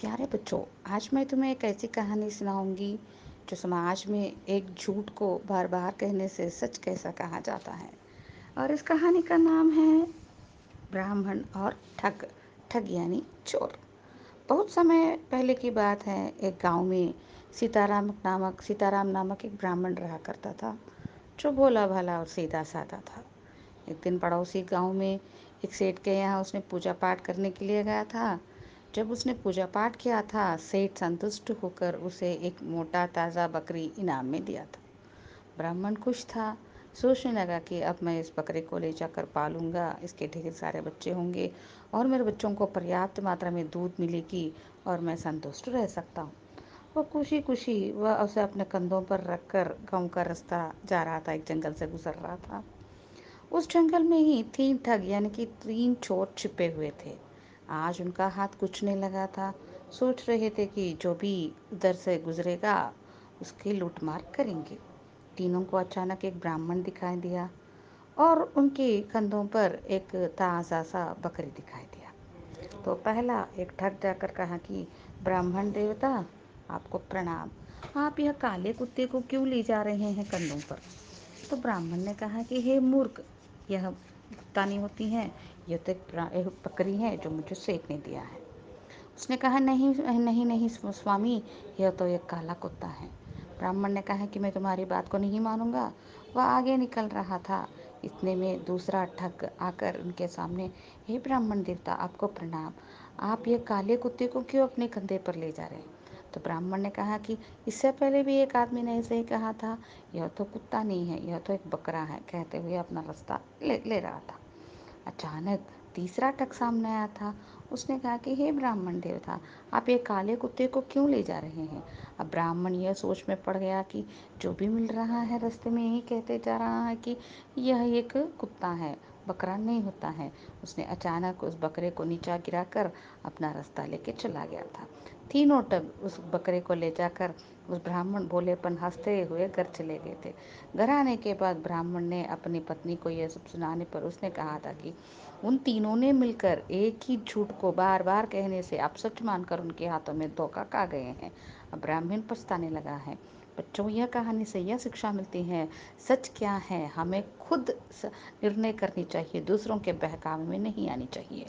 प्यारे बच्चों, आज मैं तुम्हें एक ऐसी कहानी सुनाऊँगी, जो समाज में एक झूठ को बार बार कहने से सच कैसा कहा जाता है। और इस कहानी का नाम है, ब्राह्मण और ठग ठग यानी चोर। बहुत समय पहले की बात है, एक गाँव में सीताराम नामक सीताराम नामक एक ब्राह्मण रहा करता था, जो भोला भाला और सीधा साधा था। एक दिन पड़ोसी गाँव में एक सेठ के यहाँ उसने पूजा पाठ करने के लिए गया था जब उसने पूजा पाठ किया था, सेठ संतुष्ट होकर उसे एक मोटा ताज़ा बकरी इनाम में दिया था। ब्राह्मण खुश था, सोचने लगा कि अब मैं इस बकरे को ले जाकर पालूँगा, इसके ढेर सारे बच्चे होंगे और मेरे बच्चों को पर्याप्त मात्रा में दूध मिलेगी और मैं संतुष्ट रह सकता हूँ। वह खुशी खुशी वह उसे अपने कंधों पर रखकर गाँव का रास्ता जा रहा था, एक जंगल से गुजर रहा था। उस जंगल में ही तीन ठग, यानी कि तीन चोर छिपे हुए थे। आज उनका हाथ कुछ नहीं लगा था। सोच रहे थे कि जो भी उधर से गुजरेगा, उसकी लूटमार करेंगे। तीनों को अचानक एक ब्राह्मण दिखाई दिया और उनके कंधों पर एक ताज़ा सा बकरी दिखाई दिया। तो पहला एक ठग जाकर कहा कि, ब्राह्मण देवता, आपको प्रणाम। आप यह काले कुत्ते को क्यों ले जा रहे हैं कंधों पर? तो ब्राह्मण ने कहा कि, हे मूर्ख, यह तानी होती हैं यह तो एक बकरी है जो मुझे सेठ दिया है। उसने कहा, नहीं नहीं नहीं स्वामी, यह तो एक काला कुत्ता है। ब्राह्मण ने कहा कि मैं तुम्हारी बात को नहीं मानूँगा। वह आगे निकल रहा था। इतने में दूसरा ठग आकर उनके सामने, हे ब्राह्मण देवता, आपको प्रणाम। आप ये काले कुत्ते को क्यों अपने कंधे पर ले जा रहे हैं? तो ब्राह्मण ने कहा कि इससे पहले भी एक आदमी ने ऐसे ही कहा था यह तो कुत्ता नहीं है यह तो एक बकरा है कहते हुए अपना रास्ता ले, ले रहा था। अचानक तीसरा टक सामने आया था। उसने कहा कि हे ब्राह्मण देवता आप ये काले कुत्ते को क्यों ले जा रहे हैं? अब ब्राह्मण यह सोच में पड़ गया कि जो भी मिल रहा है रास्ते में यही कहते जा रहा है कि यह एक कुत्ता है बकरा नहीं होता है। उसने अचानक उस बकरे को नीचा गिराकर अपना रास्ता लेके चला गया था। तीनों टग उस बकरे को ले जाकर उस ब्राह्मण भोलेपन हँसते हुए घर चले गए थे। घर आने के बाद ब्राह्मण ने अपनी पत्नी को यह सब सुनाने पर उसने कहा था कि उन तीनों ने मिलकर एक ही झूठ को बार बार कहने से आप सच मानकर उनके हाथों में धोखा खा गए हैं। अब ब्राह्मण पछताने लगा है। बच्चों, यह कहानी से यह शिक्षा मिलती है। सच क्या है? हमें खुद निर्णय करनी चाहिए। दूसरों के बहकावे में नहीं आनी चाहिए।